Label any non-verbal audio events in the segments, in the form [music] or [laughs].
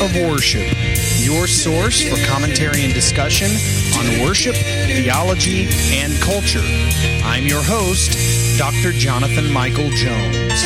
of Worship, your source for commentary and discussion on worship, theology, and culture. I'm your host, Dr. Jonathan Michael Jones.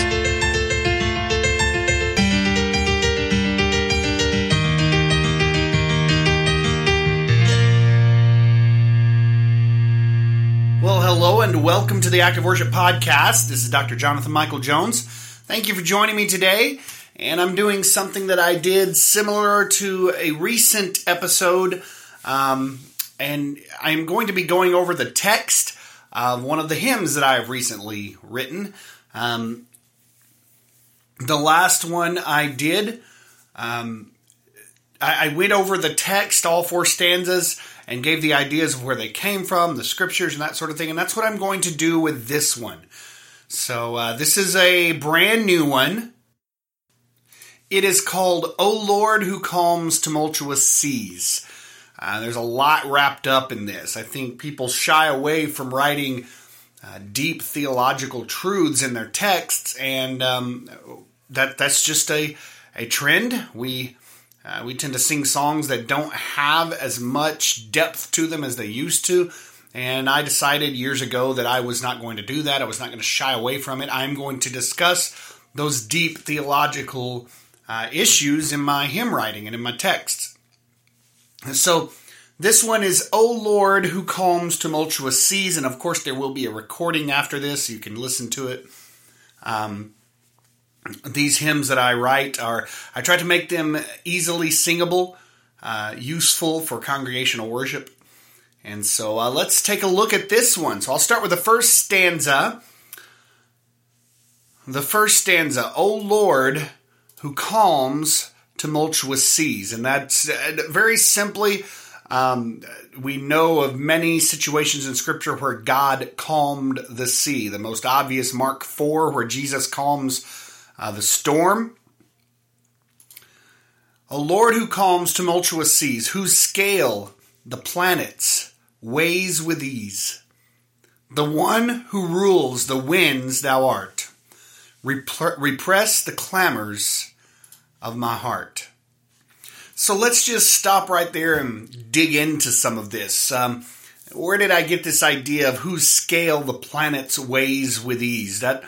Well, hello and welcome to the Active Worship Podcast. This is Dr. Jonathan Michael Jones. Thank you for joining me today. And I'm doing something that I did similar to a recent episode. Um, and I'm going to be going over the text of one of the hymns that I've recently written. Um, the last one I did, um, I, I went over the text, all four stanzas, and gave the ideas of where they came from, the scriptures, and that sort of thing. And that's what I'm going to do with this one. So uh, this is a brand new one. It is called "O Lord, who calms tumultuous seas." Uh, there's a lot wrapped up in this. I think people shy away from writing uh, deep theological truths in their texts, and um, that that's just a a trend. We uh, we tend to sing songs that don't have as much depth to them as they used to. And I decided years ago that I was not going to do that. I was not going to shy away from it. I'm going to discuss those deep theological uh, issues in my hymn writing and in my texts. And so this one is O Lord who calms tumultuous seas. And of course, there will be a recording after this. You can listen to it. Um, these hymns that I write are, I try to make them easily singable, uh, useful for congregational worship. And so uh, let's take a look at this one. So I'll start with the first stanza. The first stanza, O Lord, who calms tumultuous seas. And that's uh, very simply, um, we know of many situations in Scripture where God calmed the sea. The most obvious, Mark 4, where Jesus calms uh, the storm. A Lord who calms tumultuous seas, whose scale the planets weighs with ease. The one who rules the winds thou art. Rep- repress the clamors of my heart. So let's just stop right there and dig into some of this. Um, where did I get this idea of whose scale the planets weighs with ease? That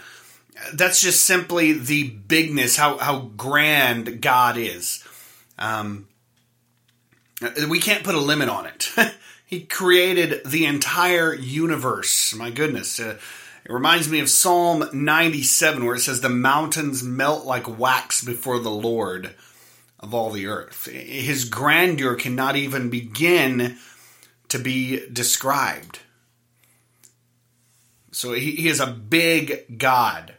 that's just simply the bigness, how how grand God is. Um, we can't put a limit on it. [laughs] he created the entire universe. My goodness. Uh, it reminds me of Psalm 97, where it says, The mountains melt like wax before the Lord of all the earth. His grandeur cannot even begin to be described. So he, he is a big God.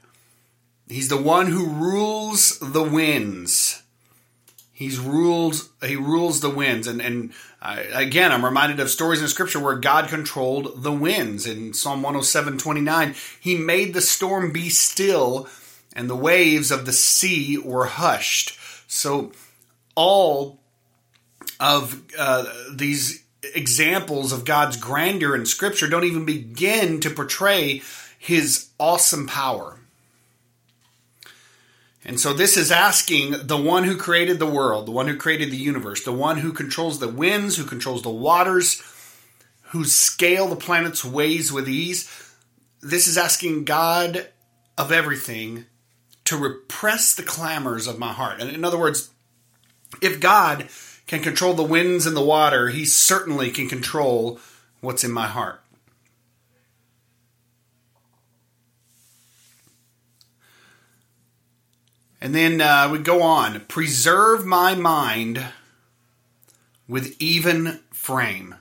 He's the one who rules the winds. He's rules. He rules the winds, and and uh, again, I'm reminded of stories in Scripture where God controlled the winds. In Psalm 107, 29, He made the storm be still, and the waves of the sea were hushed. So, all of uh, these examples of God's grandeur in Scripture don't even begin to portray His awesome power. And so this is asking the one who created the world, the one who created the universe, the one who controls the winds, who controls the waters, whose scale the planets weighs with ease. This is asking God of everything to repress the clamors of my heart. And in other words, if God can control the winds and the water, he certainly can control what's in my heart. And then uh, we go on. Preserve my mind with even frame.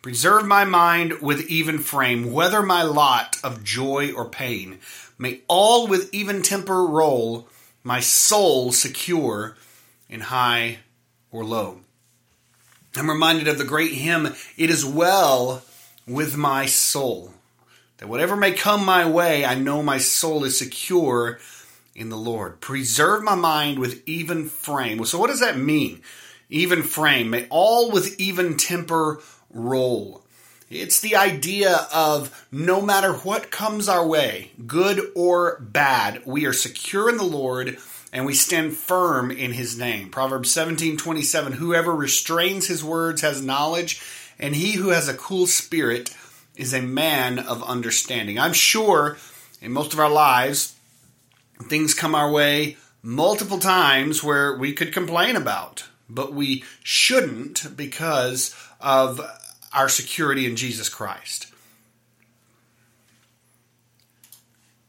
Preserve my mind with even frame, whether my lot of joy or pain. May all with even temper roll, my soul secure in high or low. I'm reminded of the great hymn, It is Well with My Soul. That whatever may come my way, I know my soul is secure in the Lord. Preserve my mind with even frame. So, what does that mean? Even frame. May all with even temper roll. It's the idea of no matter what comes our way, good or bad, we are secure in the Lord and we stand firm in his name. Proverbs 17 27 Whoever restrains his words has knowledge, and he who has a cool spirit is a man of understanding. I'm sure in most of our lives, things come our way multiple times where we could complain about, but we shouldn't because of our security in Jesus Christ.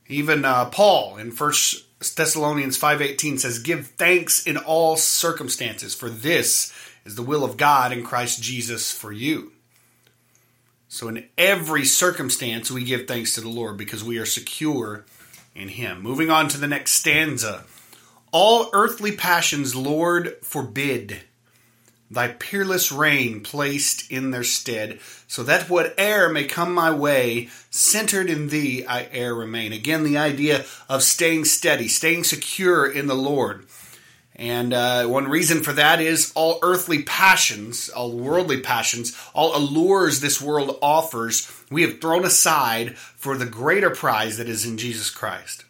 Even uh, Paul in First Thessalonians 5:18 says, "Give thanks in all circumstances, for this is the will of God in Christ Jesus for you." So in every circumstance we give thanks to the Lord because we are secure in him. Moving on to the next stanza. All earthly passions, Lord, forbid thy peerless reign placed in their stead, so that whate'er may come my way, centered in thee I e'er remain. Again, the idea of staying steady, staying secure in the Lord. And uh, one reason for that is all earthly passions, all worldly passions, all allures this world offers, we have thrown aside for the greater prize that is in Jesus Christ.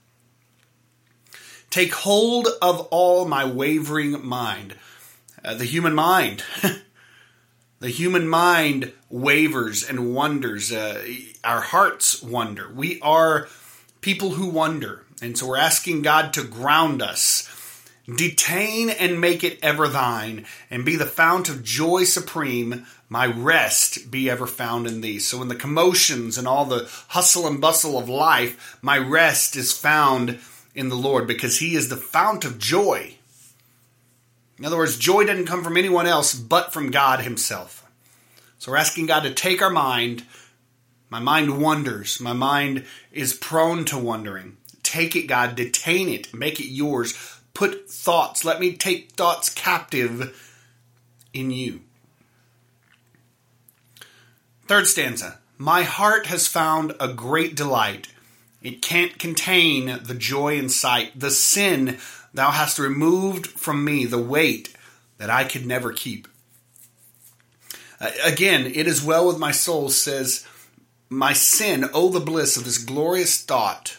Take hold of all my wavering mind uh, the human mind. [laughs] the human mind wavers and wonders. Uh, our hearts wonder. We are people who wonder. And so we're asking God to ground us. Detain and make it ever thine, and be the fount of joy supreme. My rest be ever found in thee. So, in the commotions and all the hustle and bustle of life, my rest is found in the Lord because He is the fount of joy. In other words, joy doesn't come from anyone else but from God Himself. So we're asking God to take our mind. My mind wanders. My mind is prone to wondering. Take it, God. Detain it. Make it yours. Put thoughts. Let me take thoughts captive in you. Third stanza. My heart has found a great delight. It can't contain the joy in sight. The sin Thou hast removed from me the weight that I could never keep. Uh, again, it is well with my soul, says, My sin, oh, the bliss of this glorious thought.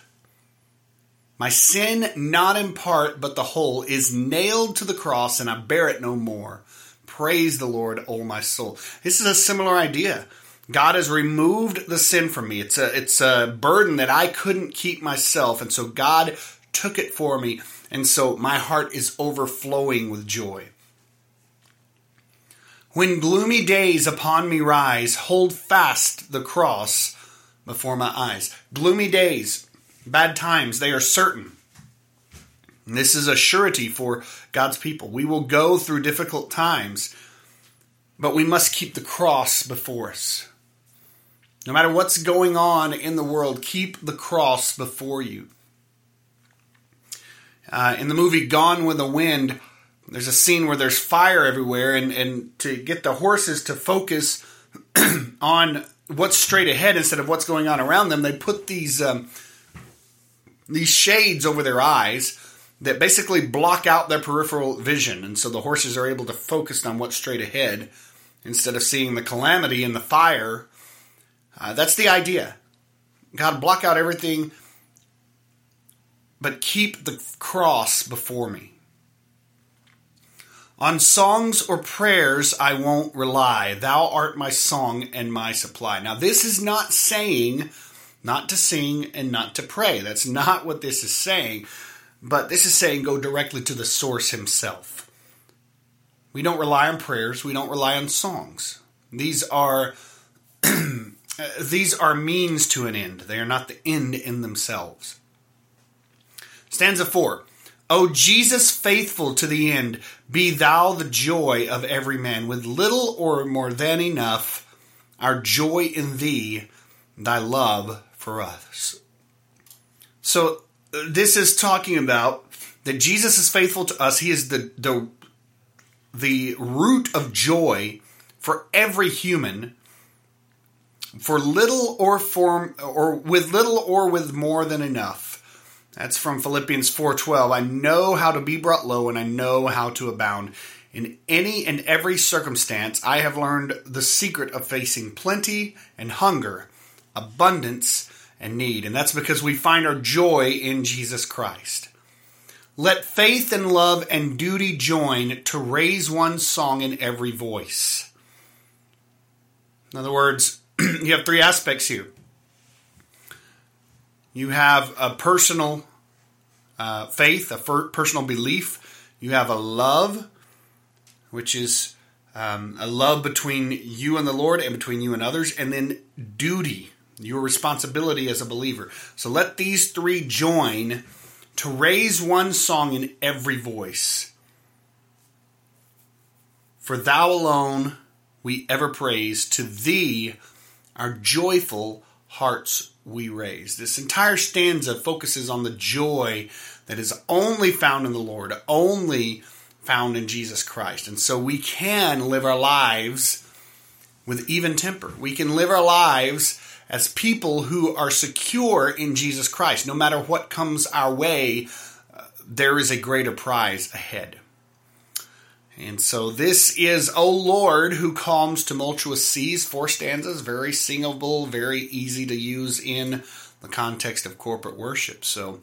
My sin, not in part, but the whole, is nailed to the cross, and I bear it no more. Praise the Lord, O my soul. This is a similar idea. God has removed the sin from me. It's a it's a burden that I couldn't keep myself, and so God took it for me. And so my heart is overflowing with joy. When gloomy days upon me rise, hold fast the cross before my eyes. Gloomy days, bad times, they are certain. And this is a surety for God's people. We will go through difficult times, but we must keep the cross before us. No matter what's going on in the world, keep the cross before you. Uh, in the movie Gone with the Wind, there's a scene where there's fire everywhere, and, and to get the horses to focus [clears throat] on what's straight ahead instead of what's going on around them, they put these um, these shades over their eyes that basically block out their peripheral vision, and so the horses are able to focus on what's straight ahead instead of seeing the calamity and the fire. Uh, that's the idea. God block out everything but keep the cross before me. On songs or prayers I won't rely. Thou art my song and my supply. Now, this is not saying not to sing and not to pray. That's not what this is saying. But this is saying go directly to the source himself. We don't rely on prayers, we don't rely on songs. These are [clears throat] these are means to an end. They are not the end in themselves. Stanza 4. O Jesus, faithful to the end, be thou the joy of every man, with little or more than enough, our joy in thee, thy love for us. So, uh, this is talking about that Jesus is faithful to us. He is the, the, the root of joy for every human, for little or for, or with little or with more than enough. That's from Philippians 4:12. I know how to be brought low and I know how to abound. In any and every circumstance, I have learned the secret of facing plenty and hunger, abundance and need. And that's because we find our joy in Jesus Christ. Let faith and love and duty join to raise one song in every voice. In other words, [clears throat] you have three aspects here. You have a personal uh, faith, a personal belief. You have a love, which is um, a love between you and the Lord and between you and others, and then duty, your responsibility as a believer. So let these three join to raise one song in every voice. For thou alone we ever praise, to thee our joyful hearts we raise. This entire stanza focuses on the joy that is only found in the Lord, only found in Jesus Christ. And so we can live our lives with even temper. We can live our lives as people who are secure in Jesus Christ. No matter what comes our way, uh, there is a greater prize ahead. And so this is, O Lord, who calms tumultuous seas. Four stanzas, very singable, very easy to use in the context of corporate worship. So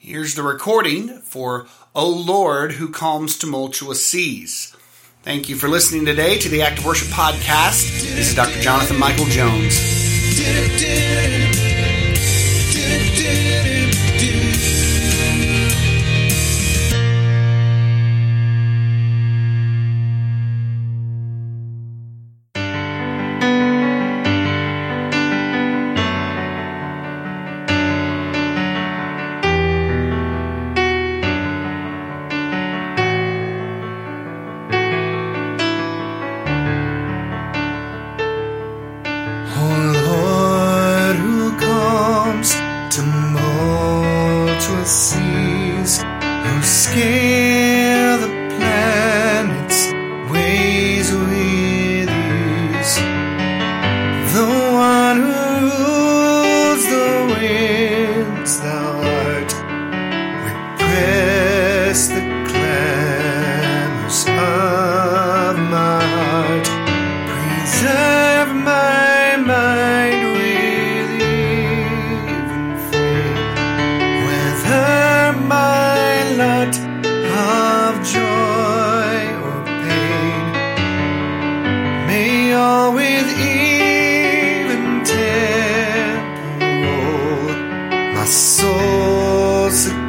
Here's the recording for O Lord who calms tumultuous seas. Thank you for listening today to the Active Worship Podcast. This is Dr. Jonathan Michael Jones do, do. soul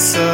stay.